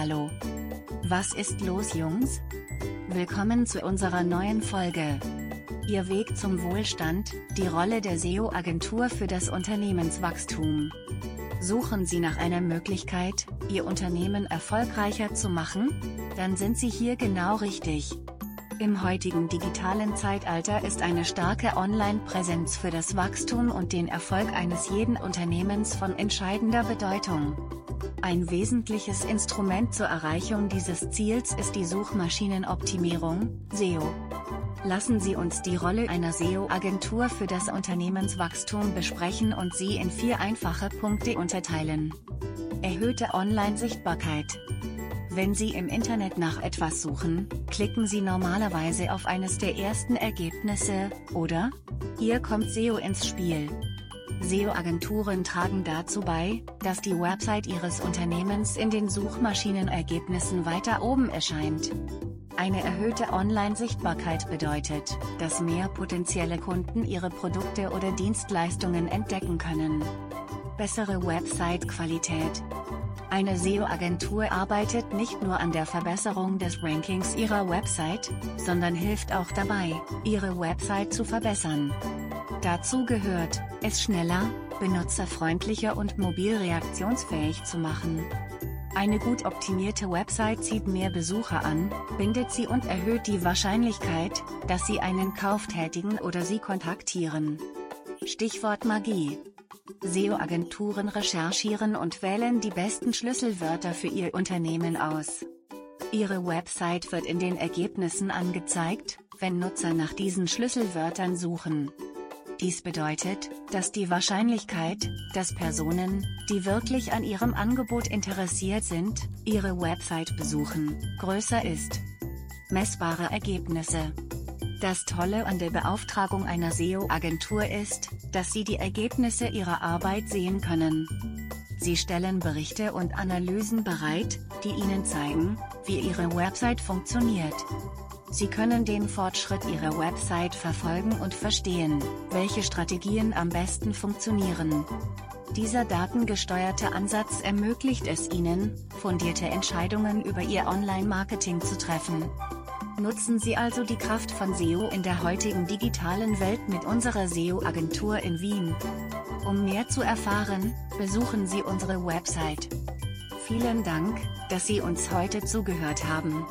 Hallo. Was ist los Jungs? Willkommen zu unserer neuen Folge. Ihr Weg zum Wohlstand, die Rolle der SEO-Agentur für das Unternehmenswachstum. Suchen Sie nach einer Möglichkeit, Ihr Unternehmen erfolgreicher zu machen? Dann sind Sie hier genau richtig. Im heutigen digitalen Zeitalter ist eine starke Online-Präsenz für das Wachstum und den Erfolg eines jeden Unternehmens von entscheidender Bedeutung. Ein wesentliches Instrument zur Erreichung dieses Ziels ist die Suchmaschinenoptimierung, SEO. Lassen Sie uns die Rolle einer SEO-Agentur für das Unternehmenswachstum besprechen und sie in vier einfache Punkte unterteilen. Erhöhte Online-Sichtbarkeit. Wenn Sie im Internet nach etwas suchen, klicken Sie normalerweise auf eines der ersten Ergebnisse, oder? Hier kommt SEO ins Spiel. SEO-Agenturen tragen dazu bei, dass die Website Ihres Unternehmens in den Suchmaschinenergebnissen weiter oben erscheint. Eine erhöhte Online-Sichtbarkeit bedeutet, dass mehr potenzielle Kunden Ihre Produkte oder Dienstleistungen entdecken können. Bessere Website-Qualität. Eine SEO-Agentur arbeitet nicht nur an der Verbesserung des Rankings Ihrer Website, sondern hilft auch dabei, Ihre Website zu verbessern. Dazu gehört, es schneller, benutzerfreundlicher und mobil reaktionsfähig zu machen. Eine gut optimierte Website zieht mehr Besucher an, bindet sie und erhöht die Wahrscheinlichkeit, dass sie einen Kauf tätigen oder sie kontaktieren. Stichwort Magie. SEO-Agenturen recherchieren und wählen die besten Schlüsselwörter für ihr Unternehmen aus. Ihre Website wird in den Ergebnissen angezeigt, wenn Nutzer nach diesen Schlüsselwörtern suchen. Dies bedeutet, dass die Wahrscheinlichkeit, dass Personen, die wirklich an ihrem Angebot interessiert sind, ihre Website besuchen, größer ist. Messbare Ergebnisse. Das Tolle an der Beauftragung einer SEO-Agentur ist, dass Sie die Ergebnisse Ihrer Arbeit sehen können. Sie stellen Berichte und Analysen bereit, die Ihnen zeigen, wie Ihre Website funktioniert. Sie können den Fortschritt Ihrer Website verfolgen und verstehen, welche Strategien am besten funktionieren. Dieser datengesteuerte Ansatz ermöglicht es Ihnen, fundierte Entscheidungen über Ihr Online-Marketing zu treffen. Nutzen Sie also die Kraft von SEO in der heutigen digitalen Welt mit unserer SEO-Agentur in Wien. Um mehr zu erfahren, besuchen Sie unsere Website. Vielen Dank, dass Sie uns heute zugehört haben.